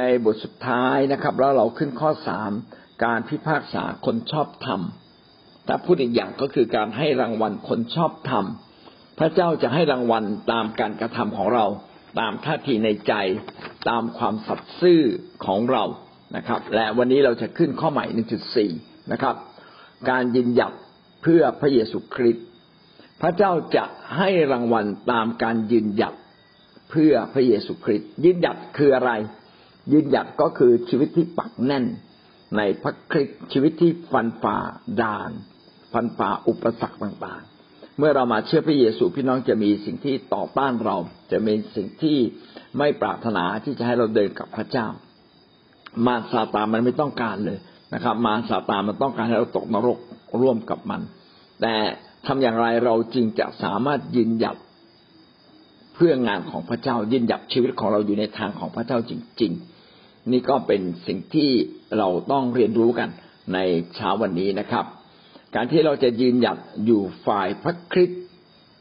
ในบทสุดท้ายนะครับ แล้วเราขึ้นข้อสามการพิพากษาคนชอบธรรมถ้าพูดอีกอย่างก็คือการให้รางวัลคนชอบธรรมพระเจ้าจะให้รางวัลตามการกระทำของเรา ตามท่าทีในใจ ตามความสัตย์ซื่อของเรานะครับ และวันนี้เราจะขึ้นข้อใหม่ 1.4 นะครับ การยืนหยัดเพื่อพระเยซูคริสต์พระเจ้าจะให้รางวัลตามการยืนหยัดเพื่อพระเยซูคริสต์ยืนหยัดคืออะไร ยืนหยัดก็คือชีวิตที่ปักแน่นในพระคริสต์ชีวิตที่ฟันฝ่าด่าน ฟันฝ่าอุปสรรคต่างๆ เมื่อเรามาเชื่อพระเยซูพี่น้องจะมีสิ่งที่ต่อต้านเรา จะมีสิ่งที่ไม่ปรารถนาที่จะให้เราเดินกับพระเจ้า มารซาตานมันไม่ต้องการเลยนะครับ มารซาตานมันต้องการให้เราตกนรกร่วมกับมัน แต่ทำอย่างไรเราจึงจะสามารถยืนหยัด เพื่องานของพระเจ้ายืนหยัดชีวิตของเราอยู่ในทางของพระเจ้าจริง ๆ นี่ก็เป็นสิ่งที่เราต้องเรียนรู้กันในเช้าวันนี้นะครับ การที่เราจะยืนหยัดอยู่ฝ่ายพระคริสต์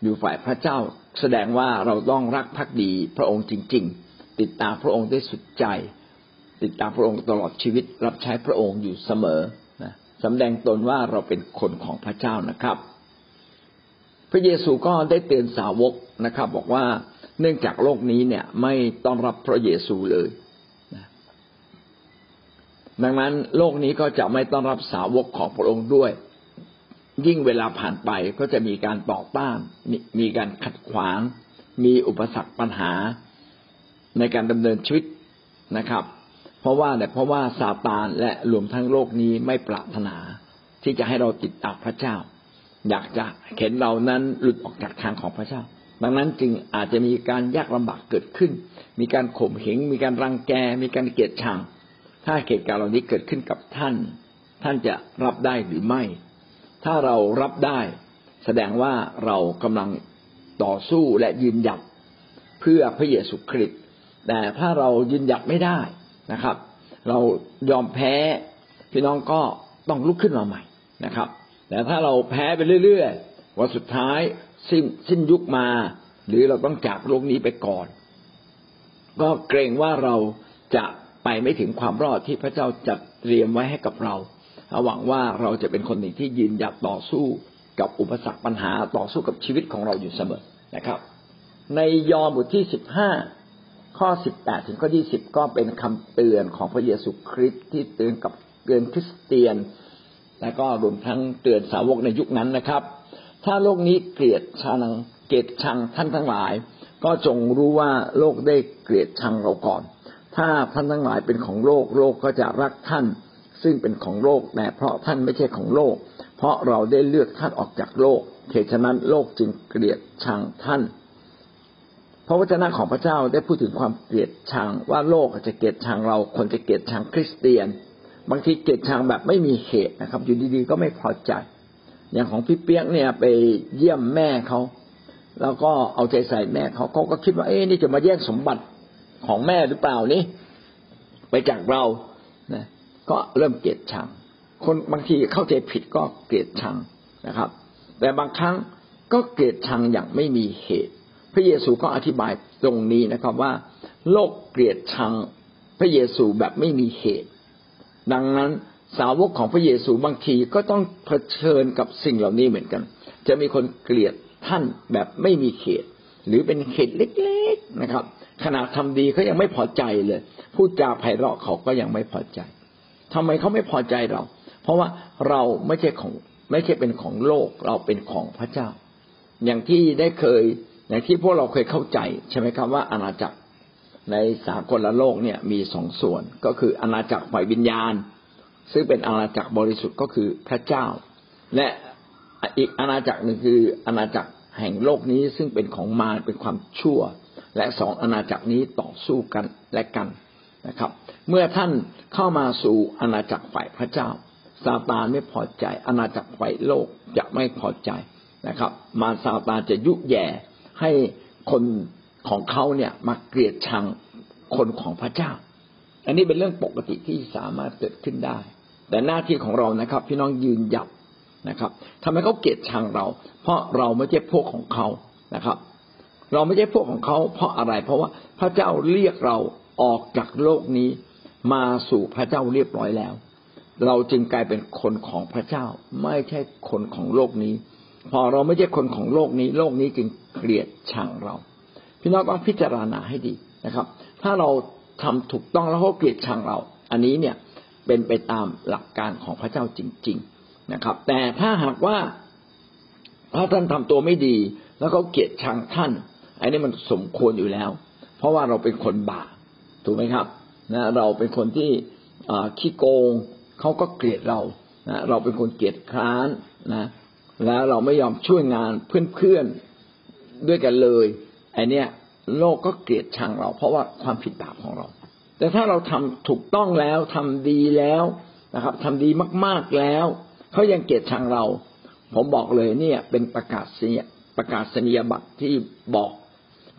อยู่ฝ่ายพระเจ้า แสดงว่าเราต้องรักภักดีพระองค์จริง ๆ ติดตามพระองค์ด้วยสุดใจ ติดตามพระองค์ตลอดชีวิตรับใช้พระองค์อยู่เสมอนะสำแดงตนว่าเราเป็นคนของพระเจ้านะครับ พระเยซูก็ได้เตือนสาวก นะครับ บอกว่าเนื่องจากโลกนี้เนี่ยไม่ต้อนรับพระเยซูเลยดังนั้นโลกนี้ก็จะไม่ต้อนรับสาวกของพระองค์ด้วย ยิ่งเวลาผ่านไปก็จะมีการต่อต้านมีการขัดขวาง มีอุปสรรคปัญหาในการดำเนินชีวิตนะครับ เพราะว่าเนี่ยเพราะว่าซาตานและรวมทั้งโลกนี้ไม่ปรารถนา ที่จะให้เราติดตามพระเจ้า อยากจะเห็นเรานั้นหลุดออกจากทางของพระเจ้า ดังนั้นจึงอาจจะมีการยากลำบากเกิดขึ้น มีการข่มเหง มีการรังแก มีการเกลียดชัง ถ้าเหตุการณ์เหล่านี้เกิดขึ้นกับท่าน ท่านจะรับได้หรือไม่ ถ้าเรารับได้ แสดงว่าเรากำลังต่อสู้และยืนหยัดเพื่อพระเยซูคริสต์ แต่ถ้าเรายืนหยัดไม่ได้นะครับ เรายอมแพ้พี่น้องก็ต้องลุกขึ้นมาใหม่นะครับ แต่ถ้าเราแพ้ไปเรื่อยๆวันสุดท้าย สิ้นสิ้นยุคมา หรือเราต้องจากโลกนี้ไปก่อน ก็เกรงว่าเราจะไปไม่ถึงความรอดที่พระเจ้าจัดเตรียมไว้ให้กับเราหวังว่าเราจะเป็นคนหนึ่งที่ยืนหยัดต่อสู้กับอุปสรรคปัญหาต่อสู้กับชีวิตของเราอยู่เสมอนะครับ ในยอห์นบทที่สิบห้าข้อสิบแปดถึงข้อที่สิบก็เป็นคำเตือนของพระเยซูคริสต์ที่เตือนกับเตือนคริสเตียน และก็รวมทั้งเตือนสาวกในยุคนั้นนะครับ ถ้าโลกนี้เกลียดชังเกลียดชังท่านทั้งหลาย ก็จงรู้ว่าโลกได้เกลียดชังเราก่อน ถ้าท่านทั้งหลายเป็นของโลกโลกก็จะรักท่าน ซึ่งเป็นของโลกแต่เพราะท่านไม่ใช่ของโลก เพราะเราได้เลือกท่านออกจากโลกเหตุฉะนั้นโลกจึงเกลียดชังท่านพระวจนะของพระเจ้าได้พูดถึงความเกลียดชังว่าโลกจะเกลียดชังเราคนจะเกลียดชังคริสเตียน บางทีเกลียดชังแบบไม่มีเหตุนะครับ อยู่ดีๆก็ไม่พอใจ อย่างของพี่เปียกเนี่ยไปเยี่ยมแม่เขาแล้วก็เอาใจใส่แม่เขาเขาก็คิดว่าเอ๊ะนี่จะมาแย่งสมบัติของแม่หรือเปล่านี่ไปจากเรานะก็เริ่มเกลียดชัง คนบางทีเข้าใจผิดก็เกลียดชังนะครับ แต่บางครั้งก็เกลียดชังอย่างไม่มีเหตุ พระเยซูก็อธิบายตรงนี้นะครับว่า โลกเกลียดชังพระเยซูแบบไม่มีเหตุ ดังนั้น สาวกของพระเยซูบางทีก็ต้องเผชิญกับสิ่งเหล่านี้เหมือนกัน จะมีคนเกลียดท่านแบบไม่มีเขต หรือเป็นเขตเล็กๆนะครับขณะทำดีเขายังไม่พอใจเลยพูดจาไพเราะเขาก็ยังไม่พอใจทำไมเขาไม่พอใจเรา เพราะว่าเราไม่ใช่ของไม่ใช่เป็นของโลกเราเป็นของพระเจ้า อย่างที่ได้เคยอย่างที่พวกเราเคยเข้าใจใช่ไหมครับว่าอาณาจักรในสากลโลกเนี่ยมีสองส่วนก็คืออาณาจักรฝ่ายวิญญาณ ซึ่งเป็นอาณาจักรบริสุทธิ์ก็คือพระเจ้า และอีกอาณาจักรหนึ่งคืออาณาจักรแห่งโลกนี้ซึ่งเป็นของมารเป็นความชั่ว และสองอาณาจักรนี้ต่อสู้กันและกันนะครับ เมื่อท่านเข้ามาสู่อาณาจักรฝ่ายพระเจ้าซาตานไม่พอใจอาณาจักรฝ่ายโลกจะไม่พอใจนะครับ มารซาตานจะยุแย่ให้คนของเขาเนี่ยมาเกลียดชังคนของพระเจ้า อันนี้เป็นเรื่องปกติที่สามารถเกิดขึ้นได้ แต่หน้าที่ของเรานะครับ พี่น้องยืนหยัดนะครับทำไมเขาเกลียดชังเรา เพราะเราไม่ใช่พวกของเขานะครับ เราไม่ใช่พวกของเขา เพราะอะไร เพราะว่าพระเจ้าเรียกเราออกจากโลกนี้ มาสู่พระเจ้าเรียบร้อยแล้ว เราจึงกลายเป็นคนของพระเจ้า ไม่ใช่คนของโลกนี้ พอเราไม่ใช่คนของโลกนี้ โลกนี้จึงเกลียดชังเรา พี่น้องต้องพิจารณาให้ดีนะครับ ถ้าเราทำถูกต้องแล้วเขาเกลียดชังเรา อันนี้เนี่ย เป็นไปตามหลักการของพระเจ้าจริง ๆนะครับ แต่ถ้าหากว่าถ้าท่านทำตัวไม่ดี แล้วเขาเกลียดชังท่านอันนี้มันสมควรอยู่แล้ว เพราะว่าเราเป็นคนบาปถูกไหมครับนะเราเป็นคนที่ขี้โกงเขาก็เกลียดเรานะเราเป็นคนเกลียดคร้านนะแล้วเราไม่ยอมช่วยงานเพื่อนๆด้วยกันเลยไอเนี้ยโลกก็เกลียดชังเรา เพราะว่าความผิดบาปของเรา แต่ถ้าเราทำถูกต้องแล้วทำดีแล้วนะครับทำดีมากๆแล้วเขายังเกลียดชังเรา ผมบอกเลยเนี่ย เป็นประกาศเสียประกาศนียบัตรที่บอก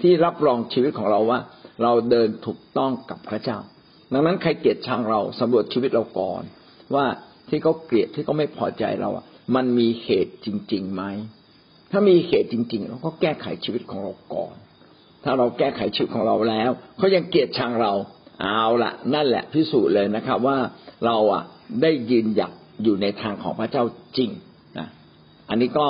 ที่รับรองชีวิตของเราว่า เราเดินถูกต้องกับพระเจ้า ดังนั้นใครเกลียดชังเราสำรวจชีวิตเราก่อน ว่าที่เขาเกลียดที่เขาไม่พอใจเราอะ มันมีเหตุจริงๆไหมถ้ามีเหตุจริง ๆ เราก็แก้ไขชีวิตของเราก่อน ถ้าเราแก้ไขชีวิตของเราแล้วเขายังเกลียดชังเรา เอาละนั่นแหละพิสูจน์เลยนะครับ ว่าเราอะได้ยืนหยัดอยู่ในทางของพระเจ้าจริงนะอันนี้ก็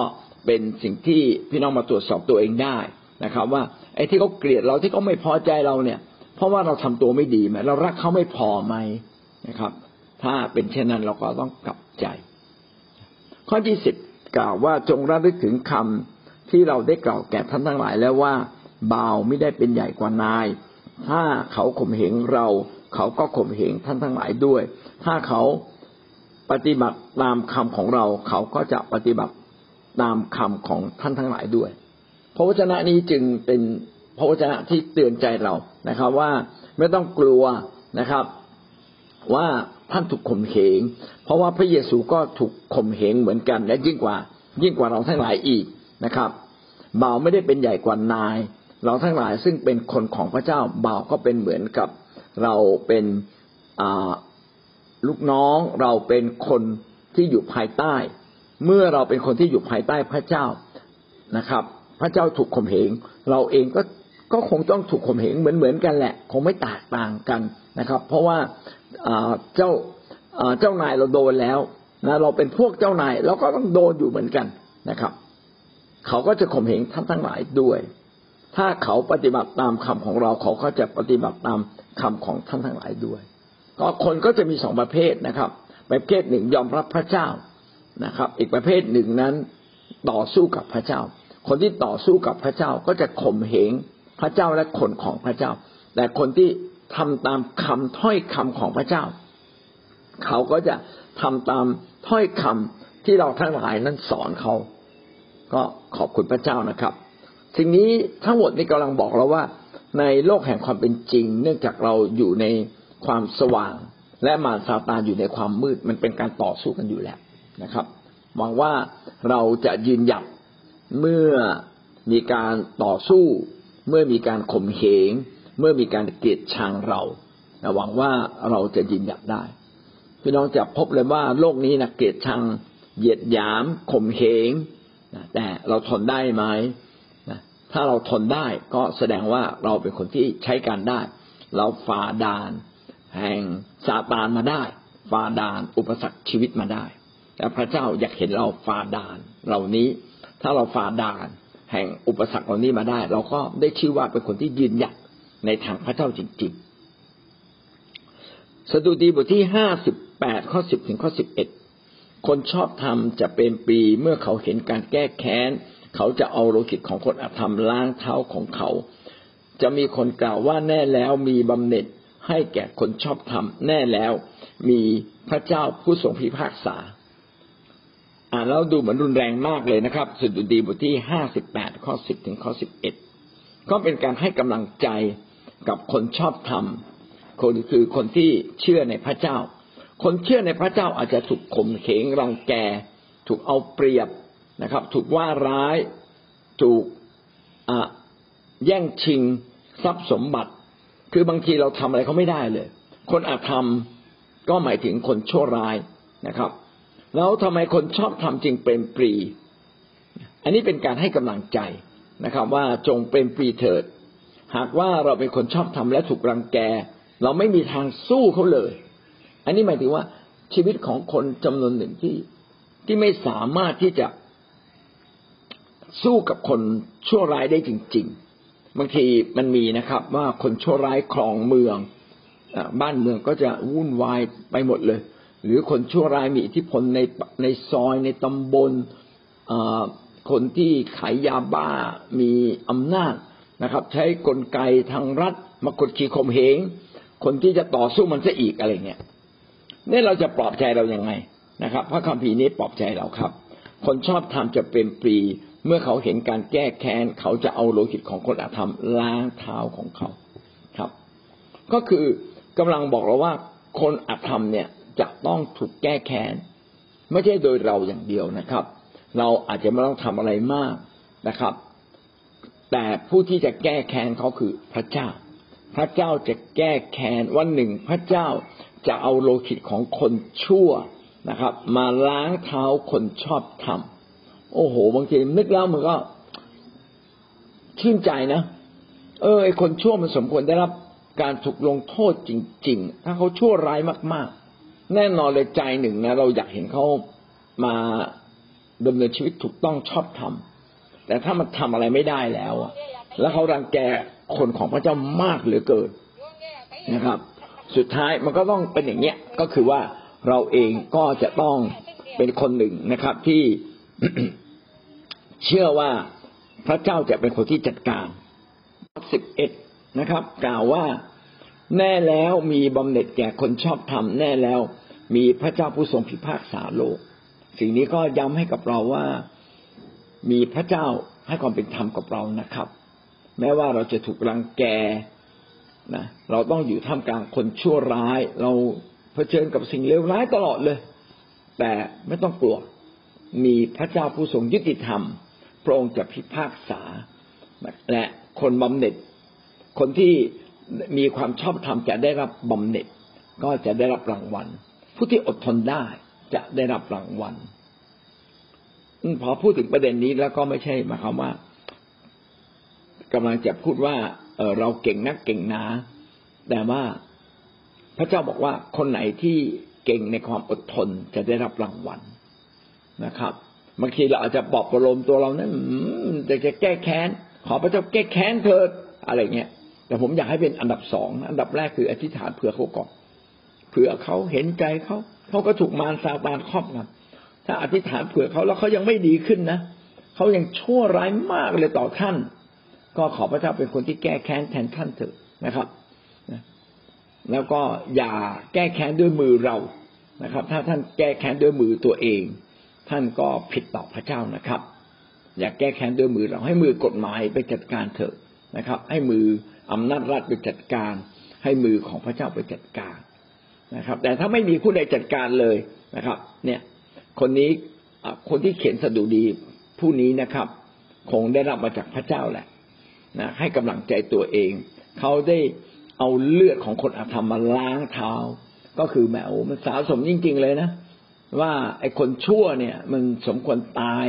เป็นสิ่งที่พี่น้องมาตรวจสอบตัวเองได้นะครับ ว่าไอ้ที่เขาเกลียดเราที่เขาไม่พอใจเราเนี่ย เพราะว่าเราทำตัวไม่ดีไหมเรารักเขาไม่พอไหมนะครับ ถ้าเป็นเช่นนั้นเราก็ต้องกลับใจ ข้อที่สิบกล่าวว่าจงระลึกถึงคำที่เราได้กล่าวแก่ท่านทั้งหลายแล้วว่าบ่าวไม่ได้เป็นใหญ่กว่านาย ถ้าเขาข่มเหงเรา เขาก็ข่มเหงท่านทั้งหลายด้วย ถ้าเขาปฏิบัติตามคำของเรา เขาก็จะปฏิบัติตามคำของท่านทั้งหลายด้วย พระวจนะนี้จึงเป็นพระวจนะที่เตือนใจเรานะครับ ว่าไม่ต้องกลัวนะครับ ว่าท่านถูกข่มเหง เพราะว่าพระเยซูก็ถูกข่มเหงเหมือนกัน และยิ่งกว่า ยิ่งกว่าเราทั้งหลายอีกนะครับบ่าวไม่ได้เป็นใหญ่กว่านาย เราทั้งหลายซึ่งเป็นคนของพระเจ้าบ่าวก็เป็นเหมือนกับเราเป็นลูกน้องเราเป็นคนที่อยู่ภายใต้ เมื่อเราเป็นคนที่อยู่ภายใต้พระเจ้านะครับ พระเจ้าถูกข่มเหงเราเองก็ก็คงต้องถูกข่มเหงเหมือนเหมือนกันแหละ คงไม่แตกต่างกันนะครับ เพราะว่าเจ้าเจ้านายเราโดนแล้วนะเราเป็นพวกเจ้านายเราก็ต้องโดนอยู่เหมือนกันนะครับ เขาก็จะข่มเหงท่านทั้งหลายด้วย ถ้าเขาปฏิบัติตามคำของเราเขาก็จะปฏิบัติตามคำของท่านทั้งหลายด้วย ก็คนก็จะมีสองประเภทนะครับ ประเภทหนึ่งยอมรับพระเจ้านะครับ อีกประเภทหนึ่งนั้นต่อสู้กับพระเจ้า คนที่ต่อสู้กับพระเจ้าก็จะข่มเหงพระเจ้าและคนของพระเจ้า แต่คนที่ทำตามคำถ้อยคำของพระเจ้า เขาก็จะทำตามถ้อยคำที่เราทั้งหลายนั้นสอนเขา ก็ขอบคุณพระเจ้านะครับ สิ่งนี้ทั้งหมดนี้กำลังบอกเราว่า ในโลกแห่งความเป็นจริง เนื่องจากเราอยู่ในความสว่าง และมารซาตานอยู่ในความมืด มันเป็นการต่อสู้กันอยู่แล้วนะครับหวังว่าเราจะยืนหยัดเมื่อมีการต่อสู้ เมื่อมีการข่มเหงเมื่อมีการเกลียดชังเราหวังว่าเราจะยืนหยัดได้พี่น้องจะพบเลยว่าโลกนี้นะเกลียดชัง เหยียดหยามข่มเหงแต่เราทนได้ไหม ถ้าเราทนได้ก็แสดงว่าเราเป็นคนที่ใช้การได้ เราฝ่าด่าน แห่งซาตานมาได้ ฝ่าด่านอุปสรรคชีวิตมาได้แต่พระเจ้าอยากเห็นเราฝ่าด่านเหล่านี้ ถ้าเราฝ่าด่าน แห่งอุปสรรคเหล่านี้มาได้ เราก็ได้ชื่อว่าเป็นคนที่ยืนหยัดในทางพระเจ้าจริงๆ สดุดีบทที่ห้าสิบแปดข้อสิบถึงข้อสิบเอ็ดคนชอบธรรมจะเป็นปีเมื่อเขาเห็นการแก้แค้น เขาจะเอาโลหิตของคนอธรรมล้างเท้าของเขา จะมีคนกล่าวว่าแน่แล้วมีบำเหน็จให้แก่คนชอบธรรมแน่แล้วมีพระเจ้าผู้ทรงพิพากษา อ่านแล้วดูเหมือนรุนแรงมากเลยนะครับสุดดีบทที่ห้าสิบแปดข้อสิบถึงข้อสิบเอ็ดก็เป็นการให้กำลังใจกับคนชอบธรรมคนคือคนที่เชื่อในพระเจ้า คนเชื่อในพระเจ้าอาจจะถูกข่มเหงรังแก ถูกเอาเปรียบ นะครับ ถูกว่าร้ายถูกแย่งชิงทรัพย์สมบัติ คือบางทีเราทำอะไรเขาไม่ได้เลย คนอาธรรมก็หมายถึงคนชั่วร้ายนะครับ แล้วทำไมคนชอบทำจึงเป็นปรี อันนี้เป็นการให้กำลังใจนะครับ ว่าจงเป็นปรีเถิด หากว่าเราเป็นคนชอบทำและถูกรังแก เราไม่มีทางสู้เขาเลย อันนี้หมายถึงว่าชีวิตของคนจำนวนหนึ่งที่ที่ไม่สามารถที่จะ สู้กับคนชั่วร้ายได้จริง ๆ บางทีมันมีนะครับ ว่าคนชั่วร้ายครองเมืองบ้านเมืองก็จะวุ่นวายไปหมดเลย หรือคนชั่วร้ายมีอิทธิพลในในซอยในตำบลคนที่ขายยาบ้ามีอำนาจนะครับ ใช้กลไกทางรัฐมากดขี่ข่มเหงคนที่จะต่อสู้มันซะอีกอะไรเงี้ยนี่เราจะปลอบใจเราอย่างไงนะครับ พระคัมภีร์นี้ปลอบใจเราครับ คนชอบทำจะเป็นปรี เมื่อเขาเห็นการแก้แค้น เขาจะเอาโลหิตของคนอาธรรมล้างเท้าของเขาครับ ก็คือกำลังบอกเราว่าคนอาธรรมเนี่ยจะต้องถูกแก้แค้น ไม่ใช่โดยเราอย่างเดียวนะครับ เราอาจจะไม่ต้องทำอะไรมากนะครับ แต่ผู้ที่จะแก้แค้นเขาคือพระเจ้า พระเจ้าจะแก้แค้นวันหนึ่งพระเจ้าจะเอาโลหิตของคนชั่วนะครับ มาล้างเท้าคนชอบทำ โอ้โห บางทีนึกแล้วมันก็ชื่นใจนะ เออไอคนชั่วมันสมควรได้รับการถูกลงโทษจริง ๆ ถ้าเขาชั่วร้ายมาก ๆ แน่นอนเลยใจหนึ่งนะ เราอยากเห็นเขามาดำเนินชีวิตถูกต้องชอบทำแต่ถ้ามันทำอะไรไม่ได้แล้วอะแล้วเขารังแกคนของพระเจ้ามากเหลือเกินนะครับ สุดท้ายมันก็ต้องเป็นอย่างเนี้ยก็คือว่าเราเองก็จะต้องเป็นคนหนึ่งนะครับที่ เชื่อว่าพระเจ้าจะเป็นคนที่จัดการสิบเอ็ดนะครับ กล่าวว่าแน่แล้วมีบำเหน็จแก่คนชอบธรรมแน่แล้ว มีพระเจ้าผู้ทรงพิพากษาโลก สิ่งนี้ก็ย้ำให้กับเราว่ามีพระเจ้าให้ความเป็นธรรมกับเรานะครับ แม้ว่าเราจะถูกรังแกนะเราต้องอยู่ท่ามกลางคนชั่วร้าย เราเผชิญกับสิ่งเลวร้ายตลอดเลย แต่ไม่ต้องกลัวมีพระเจ้าผู้ทรงยุติธรรม ระองค์จะพิพากษา และคนบำเหน็จ คนที่มีความชอบธรรมจะได้รับบำเหน็จ ก็จะได้รับรางวัล ผู้ที่อดทนได้จะได้รับรางวัลพอพูดถึงประเด็นนี้แล้วก็ไม่ใช่หมายความว่ากำลังจะพูดว่าเเราเก่งนักเก่งนา แต่ว่าพระเจ้าบอกว่าคนไหนที่เก่งในความอดทนจะได้รับรางวัลนะครับ บางทีเราอาจจะบอกประโลมตัวเรานั้นจะจะแก้แค้น ขอพระเจ้าแก้แค้นเถิดอะไรเงี้ย แต่ผมอยากให้เป็นอันดับสองอันดับแรกคืออธิษฐานเผื่อเขาก่อนเผื่อเขาเห็นใจเขาเขาก็ถูกมารซาตานครอบงำถ้าอธิษฐานเผื่อเขาแล้วเขายังไม่ดีขึ้นนะเขายังชั่วร้ายมากเลยต่อท่าน ก็ขอพระเจ้าเป็นคนที่แก้แค้นแทนท่านเถอะนะครับแล้วก็อย่าแก้แค้นด้วยมือเรานะครับ ถ้าท่านแก้แค้นด้วยมือตัวเอง ท่านก็ผิดต่อพระเจ้านะครับ อย่าแก้แค้นด้วยมือเราให้มือกฎหมายไปจัดการเถอะนะครับ ให้มืออำนาจรัฐไปจัดการ ให้มือของพระเจ้าไปจัดการนะครับ แต่ถ้าไม่มีผู้ใดจัดการเลยนะครับ เนี่ย คนนี้คนที่เขียนสดุดีผู้นี้นะครับ คงได้รับมาจากพระเจ้าแหละนะให้กำลังใจตัวเอง เขาได้เอาเลือดของคนอาธรรมมาล้างเท้า ก็คือแมวมันสาสมจริง ๆ เลยนะ ว่าไอ้คนชั่วเนี่ย มันสมควรตาย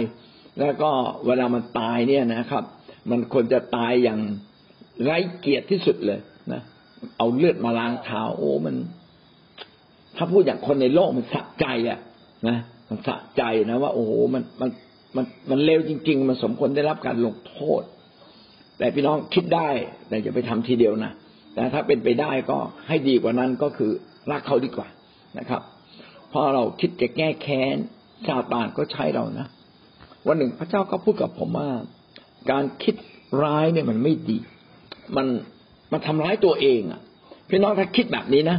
แล้วก็เวลามันตายเนี่ยนะครับ มันควรจะตายอย่างไร้เกียรติที่สุดเลยนะเอาเลือดมาล้างเท้าโอ้มัน ถ้าพูดอย่างคนในโลกมันสะใจอะนะมันสะใจนะว่า โอ้โหมันมันมันมันเลวจริง ๆ มันสมควรได้รับการลงโทษ แต่พี่น้องคิดได้ แต่อย่าไปทำทีเดียวนะแต่ถ้าเป็นไปได้ก็ให้ดีกว่านั้นก็คือรักเขาดีกว่านะครับ พอเราคิดจะแก้แค้นซาตานก็ใช้เรานะวันหนึ่งพระเจ้าก็พูดกับผมว่า การคิดร้ายเนี่ยมันไม่ดี มันมันทำร้ายตัวเองอะพี่น้องถ้าคิดแบบนี้นะ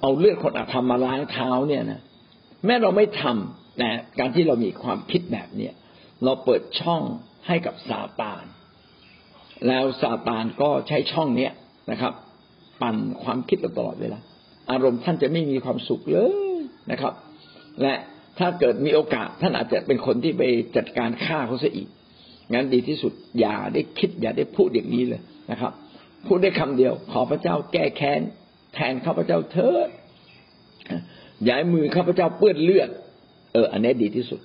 เอาเลือดคนอาธรรมมาล้างเท้าเนี่ยนะแม้เราไม่ทำแต่การที่เรามีความคิดแบบเนี้ยเราเปิดช่องให้กับซาตาน แล้วซาตานก็ใช้ช่องเนี้ยนะครับ ปั่นความคิดเราตลอดเวลาอารมณ์ท่านจะไม่มีความสุขเลย นะครับ และถ้าเกิดมีโอกาสท่านอาจจะเป็นคนที่ไปจัดการฆ่าเขาซะอีก งั้นดีที่สุดอย่าได้คิดอย่าได้พูดอย่างนี้เลยนะครับ พูดได้คำเดียว ขอพระเจ้าแก้แค้น แทนข้าพเจ้าเถิดย่าให้มือข้าพเจ้าเปื้อนเลือด เออ อันนี้ดีที่สุด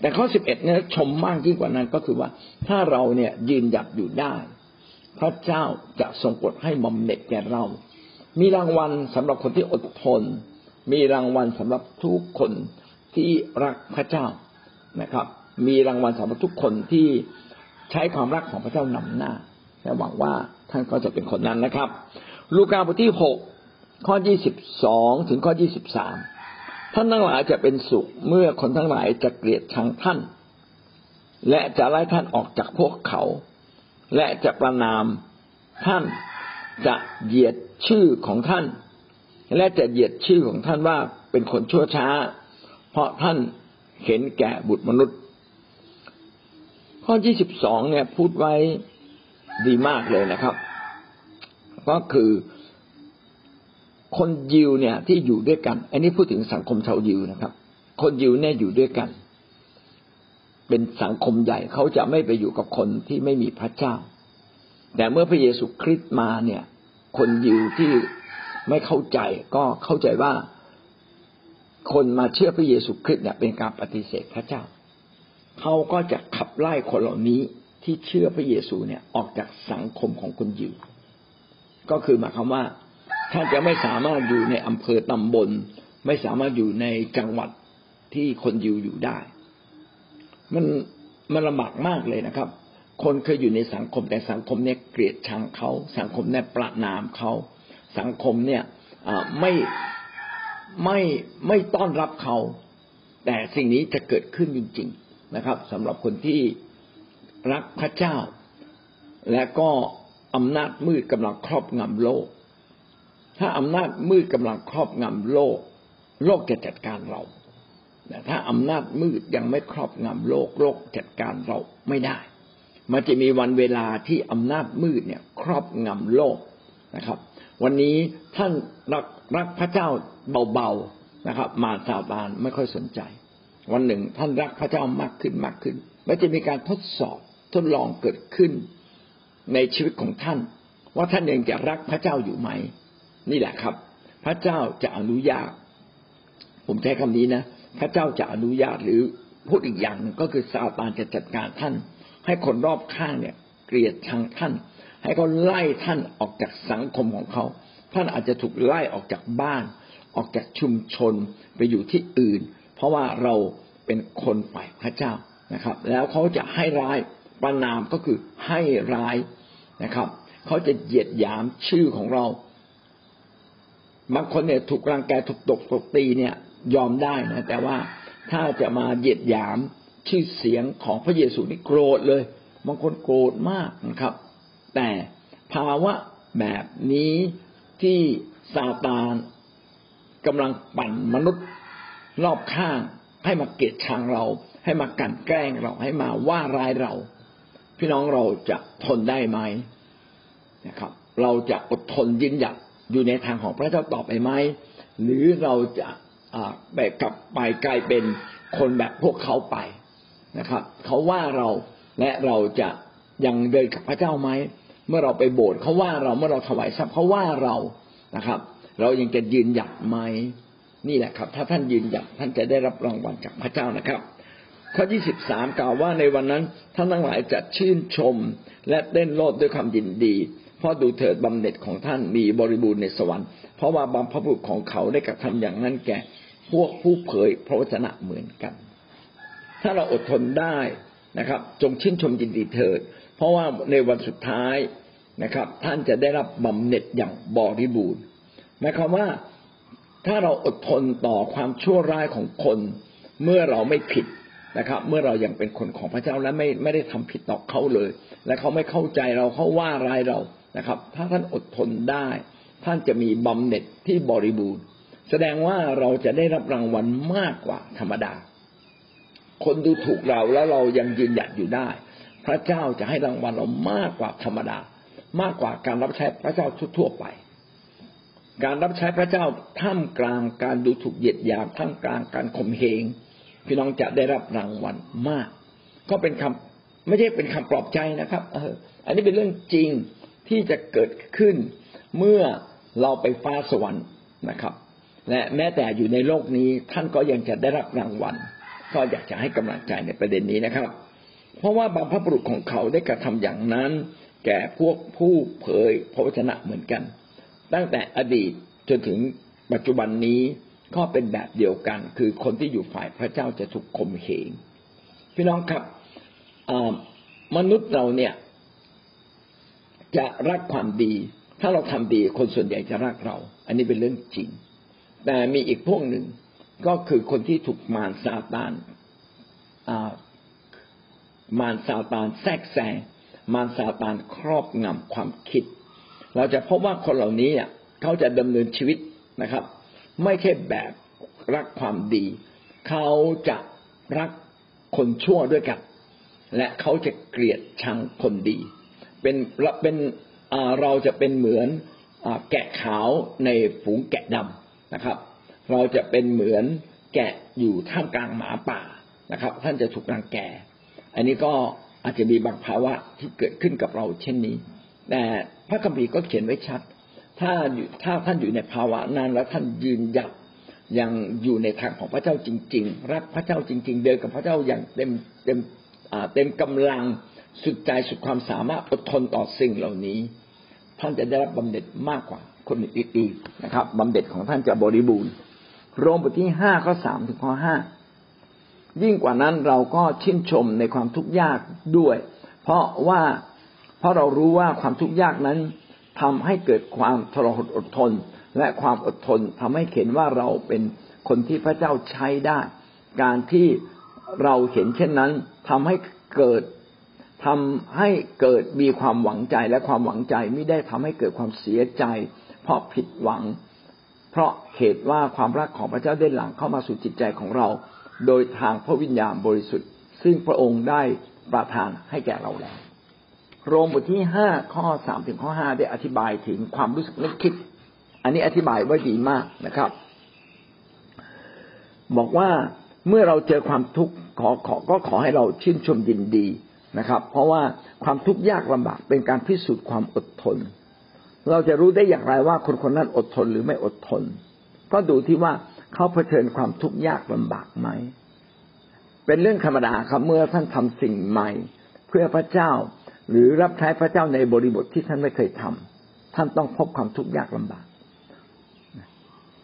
แต่ข้อสิบเอ็ดเนี่ยชมมากยิ่งกว่านั้นก็คือว่า ถ้าเราเนี่ยยืนหยัดอยู่ได้ พระเจ้าจะทรงกดให้บำเหน็จแก่เรา มีรางวัลสำหรับคนที่อดทน มีรางวัลสำหรับทุกคนที่รักพระเจ้านะครับ มีรางวัลสำหรับทุกคนที่ใช้ความรักของพระเจ้านำหน้าและหวังว่าท่านก็จะเป็นคนนั้นนะครับ ลูกาบทที่หกข้อยี่สิบสองถึงข้อยี่สิบสามท่านทั้งหลายจะเป็นสุขเมื่อคนทั้งหลายจะเกลียดชังท่าน และจะไล่ท่านออกจากพวกเขา และจะประนามท่านจะเหยียดชื่อของท่าน และจะเหยียดชื่อของท่านว่าเป็นคนชั่วช้า เพราะท่านเห็นแก่บุตรมนุษย์ ข้อที่สิบสองเนี่ยพูดไว้ดีมากเลยนะครับ ก็คือคนยิวเนี่ยที่อยู่ด้วยกัน อันนี้พูดถึงสังคมชาวยิวนะครับ คนยิวเนี่ยอยู่ด้วยกัน เป็นสังคมใหญ่เขาจะไม่ไปอยู่กับคนที่ไม่มีพระเจ้า แต่เมื่อพระเยซูคริสต์มาเนี่ย คนยิวที่ ไม่เข้าใจก็เข้าใจว่าคนมาเชื่อพระเยซูคริสต์เนี่ยเป็นการปฏิเสธพระเจ้า เขาก็จะขับไล่คนเหล่านี้ที่เชื่อพระเยซูเนี่ยออกจากสังคมของคนยิว ก็คือหมายความว่าท่านจะไม่สามารถอยู่ในอำเภอตำบล ไม่สามารถอยู่ในจังหวัดที่คนยิวอยู่ได้ มันมันลำบากมากเลยนะครับ คนเคยอยู่ในสังคมแต่สังคมเนี่ยเกลียดชังเขา สังคมเนี่ยประนามเขา สังคมเนี่ยไม่ไม่ไม่ต้อนรับเขา แต่สิ่งนี้จะเกิดขึ้นจริง ๆนะครับสำหรับคนที่รักพระเจ้า และก็อำนาจมืดกำลังครอบงำโลก ถ้าอำนาจมืดกำลังครอบงำโลก โลกจะจัดการเราแต่ถ้าอำนาจมืดยังไม่ครอบงำโลก โลกจัดการเราไม่ได้ มันจะมีวันเวลาที่อำนาจมืดเนี่ย ครอบงำโลก นะครับ วันนี้ท่านรักรักพระเจ้าเบาๆนะครับ มาซาบานไม่ค่อยสนใจ วันหนึ่งท่านรักพระเจ้ามากขึ้นมากขึ้นมันจะมีการทดสอบทดลองเกิดขึ้นในชีวิตของท่าน ว่าท่านยังจะรักพระเจ้าอยู่ไหม นี่แหละครับ พระเจ้าจะอนุญาตผมใช้คำนี้นะพระเจ้าจะอนุญาตหรือพูดอีกอย่างหนึ่งก็คือซาตานจะจัดการท่าน ให้คนรอบข้างเนี่ย เกลียดชังท่าน ให้เขาไล่ท่านออกจากสังคมของเขา ท่านอาจจะถูกไล่ออกจากบ้าน ออกจากชุมชนไปอยู่ที่อื่น เพราะว่าเราเป็นคนฝ่ายพระเจ้านะครับ แล้วเขาจะให้ร้ายประนามก็คือให้ร้ายนะครับ เขาจะเหยียดหยามชื่อของเรา บางคนเนี่ยถูกรังแกถูกตกตกตีเนี่ยยอมได้นะ แต่ว่าถ้าจะมาเหยียดหยามชื่อเสียงของพระเยซูนี่โกรธเลย บางคนโกรธมากนะครับ แต่ภาวะแบบนี้ที่ซาตานกำลังปั่นมนุษย์รอบข้าง ให้มาเกลียดชังเรา ให้มากั่นแกล้งเราให้มาว่าร้ายเรา พี่น้องเราจะทนได้ไหมนะครับ เราจะอดทนยืนหยัดอยู่ในทางของพระเจ้าต่อไปไหมหรือเราจะแบบกลับไปกลายเป็นคนแบบพวกเขาไปนะครับเขาว่าเราและเราจะยังเดินกับพระเจ้าไหม เมื่อเราไปโบสถ์เขาว่าเราเมื่อเราถวายทรัพย์เขาว่าเรานะครับ เรายังจะยืนหยัดไหมนี่แหละครับ ถ้าท่านยืนหยัดท่านจะได้รับรางวัลจากพระเจ้านะครับ ข้อที่สิบสามกล่าวว่าในวันนั้นท่านทั้งหลายจะชื่นชม และเต้นโลดด้วยความยินดี เพราะดูเถิดบำเหน็จของท่านมีบริบูรณ์ในสวรรค์เพราะว่าบำพบุรุษของเขาได้กระทำอย่างนั้นแก่พวกผู้เผยพระวจนะเหมือนกัน ถ้าเราอดทนได้นะครับ จงชื่นชมยินดีเถิด ราะว่าในวันสุดท้ายนะครับ ท่านจะได้รับบำเหน็จอย่างบริบูรณ์หมายความว่าถ้าเราอดทนต่อความชั่วร้ายของคน เมื่อเราไม่ผิดนะครับ เมื่อเรายัางเป็นคนของพระเจ้าและไม่ไม่ได้ทำผิดต่อเขาเลย และเขาไม่เข้าใจเราเขาว่าร้ายเรานะครับ ถ้าท่านอดทนได้ ท่านจะมีบำเหน็จที่บริบูรณ์ แสดงว่าเราจะได้รับรางวัลมากกว่าธรรมดา คนดูถูกเราแล้วเรายังยืนหยัดอยู่ได้ พระเจ้าจะให้รางวัลเรามากกว่าธรรมดา มากกว่าการรับใช้พระเจ้าทั่วไป การรับใช้พระเจ้าท่ามกลางการดูถูกเหยียดหยามท่ามกลางการข่มเหงพี่น้องจะได้รับรางวัลมาก ก็เป็นคำไม่ใช่เป็นคำปลอบใจนะครับเอออันนี้เป็นเรื่องจริงที่จะเกิดขึ้นเมื่อเราไปฟ้าสวรรค์นะครับ และแม้แต่อยู่ในโลกนี้ท่านก็ยังจะได้รับรางวัล ก็อยากจะให้กำลังใจในประเด็นนี้นะครับ เพราะว่าบางพระบุรุษของเขาได้กระทำอย่างนั้น แก่พวกผู้เผยพระวจนะเหมือนกัน ตั้งแต่อดีตจนถึงปัจจุบันนี้ก็เป็นแบบเดียวกัน คือคนที่อยู่ฝ่ายพระเจ้าจะถูกข่มเหงพี่น้องครับมนุษย์เราเนี่ย จะรักความดี ถ้าเราทำดีคนส่วนใหญ่จะรักเรา อันนี้เป็นเรื่องจริง แต่มีอีกพวกหนึ่งก็คือคนที่ถูกมารซาตาน มารซาตานแทรกแซงมารซาตานครอบงำความคิด เราจะพบว่าคนเหล่านี้เขาจะดำเนินชีวิตนะครับ ไม่ใช่แบบรักความดี เขาจะรักคนชั่วด้วยกัน และเขาจะเกลียดชังคนดี เป็นเป็นเราจะเป็นเหมือนแกะขาวในฝูงแกะดำนะครับ เราจะเป็นเหมือนแกะอยู่ท่ามกลางหมาป่านะครับ ท่านจะถูกรังแก อันนี้ก็อาจจะมีบางภาวะที่เกิดขึ้นกับเราเช่นนี้ แต่พระคัมภีร์ก็เขียนไว้ชัด ถ้าถ้าท่านอยู่ในภาวะนั้นแล้วท่านยืนหยัดยังอยู่ในทางของพระเจ้าจริง ๆ รักพระเจ้าจริง ๆ เดินกับพระเจ้าอย่างเต็มเต็มเต็มกำลังสุดใจสุดความสามารถอดทนต่อสิ่งเหล่านี้ ท่านจะได้รับบำเหน็จมากกว่าคนอื่นๆนะครับบำเหน็จของท่านจะบริบูรณ์โรมบทที่ห้าข้อสามถึงข้อห้า ยิ่งกว่านั้นเราก็ชื่นชมในความทุกข์ยากด้วย เพราะว่าเพราะเรารู้ว่าความทุกข์ยากนั้นทำให้เกิดความทรหดอดทน และความอดทนทำให้เห็นว่าเราเป็นคนที่พระเจ้าใช้ได้ การที่เราเห็นเช่นนั้นทำให้เกิดทำให้เกิดมีความหวังใจและความหวังใจไม่ได้ทำให้เกิดความเสียใจ เพราะผิดหวัง เพราะเหตุว่าความรักของพระเจ้าได้หลังเข้ามาสู่จิตใจของเรา โดยทางพระวิญญาณบริสุทธิ์ ซึ่งพระองค์ได้ประทานให้แก่เราแล้ว โรมบทที่ห้าข้อสามถึงข้อห้าได้อธิบายถึงความรู้สึกนึกคิด อันนี้อธิบายไว้ดีมากนะครับ บอกว่าเมื่อเราเจอความทุกข์ขอขอก็ขอให้เราชื่นชมยินดีนะครับ เพราะว่าความทุกข์ยากลำบากเป็นการพิสูจน์ความอดทน เราจะรู้ได้อย่างไรว่าคนคนนั้นอดทนหรือไม่อดทน ก็ดูที่ว่า เขาเผชิญความทุกข์ยากลำบากไหม เป็นเรื่องธรรมดาครับเมื่อท่านทำสิ่งใหม่ เพื่อพระเจ้า หรือรับใช้พระเจ้าในบริบทที่ท่านไม่เคยทำท่านต้องพบความทุกข์ยากลำบาก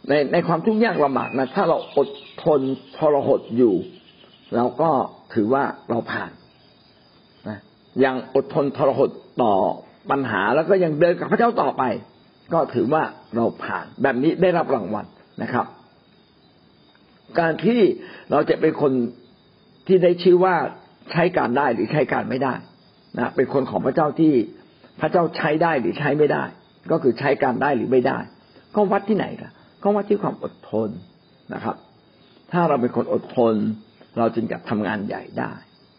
ในในความทุกข์ยากลำบากนะถ้าเราอดทนทรหดอยู่ เราก็ถือว่าเราผ่านนะยังอดทนทรหดต่อปัญหาแล้วก็ยังเดินกับพระเจ้าต่อไป ก็ถือว่าเราผ่านแบบนี้ได้รับรางวัลนะครับ การที่เราจะเป็นคนที่ได้ชื่อว่าใช้การได้หรือใช้การไม่ได้นะเป็นคนของพระเจ้าที่พระเจ้าใช้ได้หรือใช้ไม่ได้ ก็คือใช้การได้หรือไม่ได้ ก็วัดที่ไหนล่ะ ก็วัดที่ความอดทนนะครับ ถ้าเราเป็นคนอดทน เราจึงจะทำงานใหญ่ได้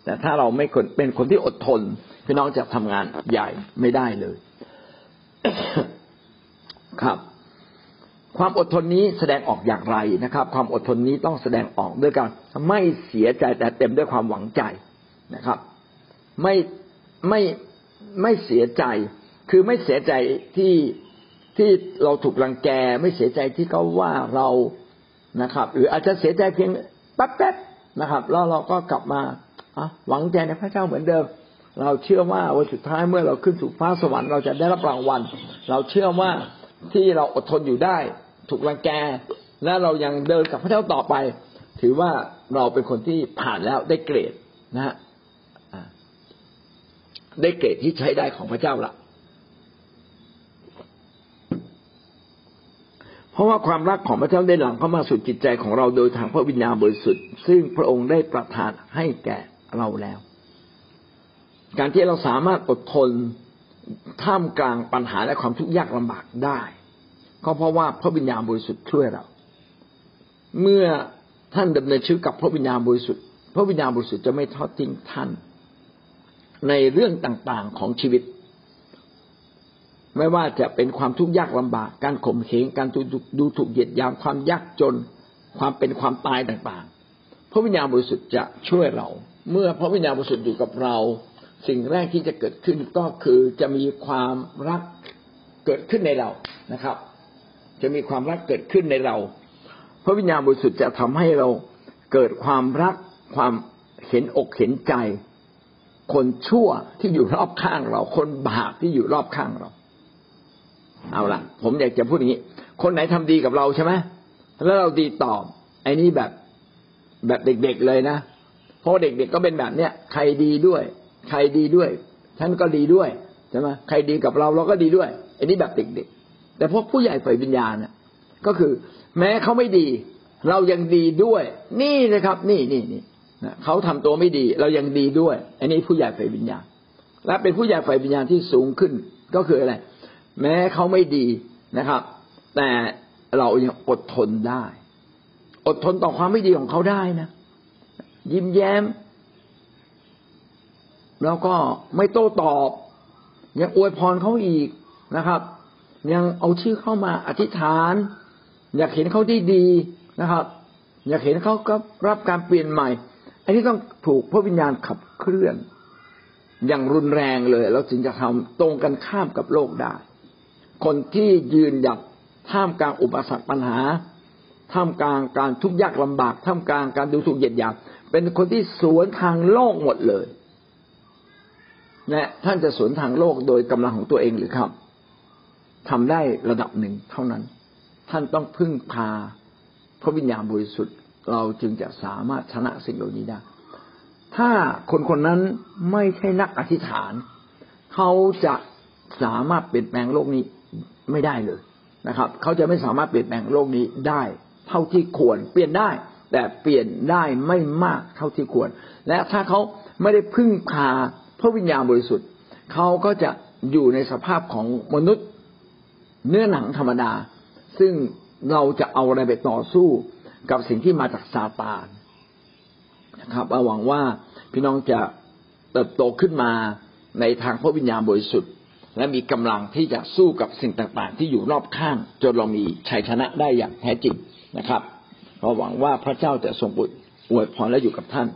แต่ถ้าเราไม่เป็นคนที่อดทนพี่น้องจะทำงานใหญ่ไม่ได้เลย ครับ ความอดทนนี้แสดงออกอย่างไรนะครับ ความอดทนนี้ต้องแสดงออกด้วยการไม่เสียใจแต่เต็มด้วยความหวังใจนะครับ ไม่ไม่ไม่เสียใจ คือไม่เสียใจที่ที่เราถูกรังแก ไม่เสียใจที่เขาว่าเรานะครับ หรืออาจจะเสียใจเพียงแป๊บๆนะครับ แล้วเราก็กลับมาหวังใจในพระเจ้าเหมือนเดิม เราเชื่อว่าวันสุดท้ายเมื่อเราขึ้นสู่ฟ้าสวรรค์เราจะได้รับรางวัล เราเชื่อว่า ที่เราอดทนอยู่ได้ ถูกรังแก และเรายังเดินกับพระเจ้าต่อไป ถือว่าเราเป็นคนที่ผ่านแล้วได้เกรดนะฮะได้เกรดที่ใช้ได้ของพระเจ้าละเพราะว่าความรักของพระเจ้าได้หลั่งเข้ามาสู่จิตใจของเราโดยทางพระวิญญาณบริสุทธิ์ซึ่งพระองค์ได้ประทานให้แก่เราแล้ว การที่เราสามารถอดทน ท่ามกลางปัญหาและความทุกข์ยากลำบากได้ก็เพราะว่าพระวิญญาณบริสุทธิ์ช่วยเรา เมื่อท่านดำเนินชีวิตกับพระวิญญาณบริสุทธิ์ พระวิญญาณบริสุทธิ์จะไม่ทอดทิ้งท่าน ในเรื่องต่างๆของชีวิต ไม่ว่าจะเป็นความทุกข์ยากลำบาก การข่มเหงการดูถูกเหยียดยามความยากจน ความเป็นความตายต่างๆ พระวิญญาณบริสุทธิ์จะช่วยเรา เมื่อพระวิญญาณบริสุทธิ์อยู่กับเรา สิ่งแรกที่จะเกิดขึ้นก็คือจะมีความรักเกิดขึ้นในเรานะครับ จะมีความรักเกิดขึ้นในเรา พระวิญญาณบริสุทธิ์จะทำให้เราเกิดความรักความเห็นอกเห็นใจ คนชั่วที่อยู่รอบข้างเรา คนบาปที่อยู่รอบข้างเรา เอาละผมอยากจะพูดอย่างนี้ คนไหนทำดีกับเราใช่ไหมแล้วเราดีตอบไอ้นี่แบบแบบเด็กๆเลยนะเพราะเด็กๆก็เป็นแบบเนี้ยใครดีด้วย ใครดีด้วยท่านก็ดีด้วยใช่ไหมใครดีกับเราเราก็ดีด้วยอ้นี่แบบเด็กๆแต่พวกผู้ใหญ่ฝ่ายวิญญาณน่ะ ก็คือ แม้เขาไม่ดี เรายังดีด้วย นี่นะครับ นี่นี่นี่นะเขาทำตัวไม่ดี เรายังดีด้วย อันนี้ผู้ใหญ่ฝ่ายวิญญาณ และเป็นผู้ใหญ่ฝ่ายวิญญาณที่สูงขึ้นก็คืออะไร แม้เขาไม่ดีนะครับ แต่เรายังอดทนได้ อดทนต่อความไม่ดีของเขาได้นะยิ้มแย้ม แล้วก็ไม่โต้ตอบ ยังอวยพรเขาอีกนะครับ ยังเอาชื่อเข้ามาอธิษฐาน อยากเห็นเขาได้ดีนะครับ อยากเห็นเขาก็รับการเปลี่ยนใหม่ อันนี้ต้องถูกพระวิญญาณขับเคลื่อน อย่างรุนแรงเลยเราจึงจะทำตรงกันข้ามกับโลกได้คนที่ยืนหยัดท่ามกลางอุปสรรคปัญหา ท่ามกลางการทุกข์ยากลำบาก ท่ามกลางการดูถูกเหยียดหยามเป็นคนที่สวนทางโลกหมดเลย และท่านจะสวนทางโลกโดยกำลังของตัวเองหรือครับทำได้ระดับหนึ่งเท่านั้น ท่านต้องพึ่งพาพระวิญญาณบริสุทธิ์ เราจึงจะสามารถชนะสิ่งเหล่านี้ได้ ถ้าคนคนนั้นไม่ใช่นักอธิษฐาน เขาจะสามารถเปลี่ยนแปลงโลกนี้ไม่ได้เลยนะครับ เขาจะไม่สามารถเปลี่ยนแปลงโลกนี้ได้ เท่าที่ควร เปลี่ยนได้ แต่เปลี่ยนได้ไม่มากเท่าที่ควร และถ้าเขาไม่ได้พึ่งพา พระวิญญาณบริสุทธิ์เขาก็จะอยู่ในสภาพของมนุษย์เนื้อหนังธรรมดา ซึ่งเราจะเอาอะไรไปต่อสู้กับสิ่งที่มาจากซาตานนะครับหวังว่าพี่น้องจะเติบโตขึ้นมาในทางพระวิญญาณบริสุทธิ์ และมีกำลังที่จะสู้กับสิ่งต่างๆ ที่อยู่รอบข้าง จนเรามีชัยชนะได้อย่างแท้จริงนะครับเราหวังว่าพระเจ้าจะทรงบุตรอวยพรและอยู่กับท่าน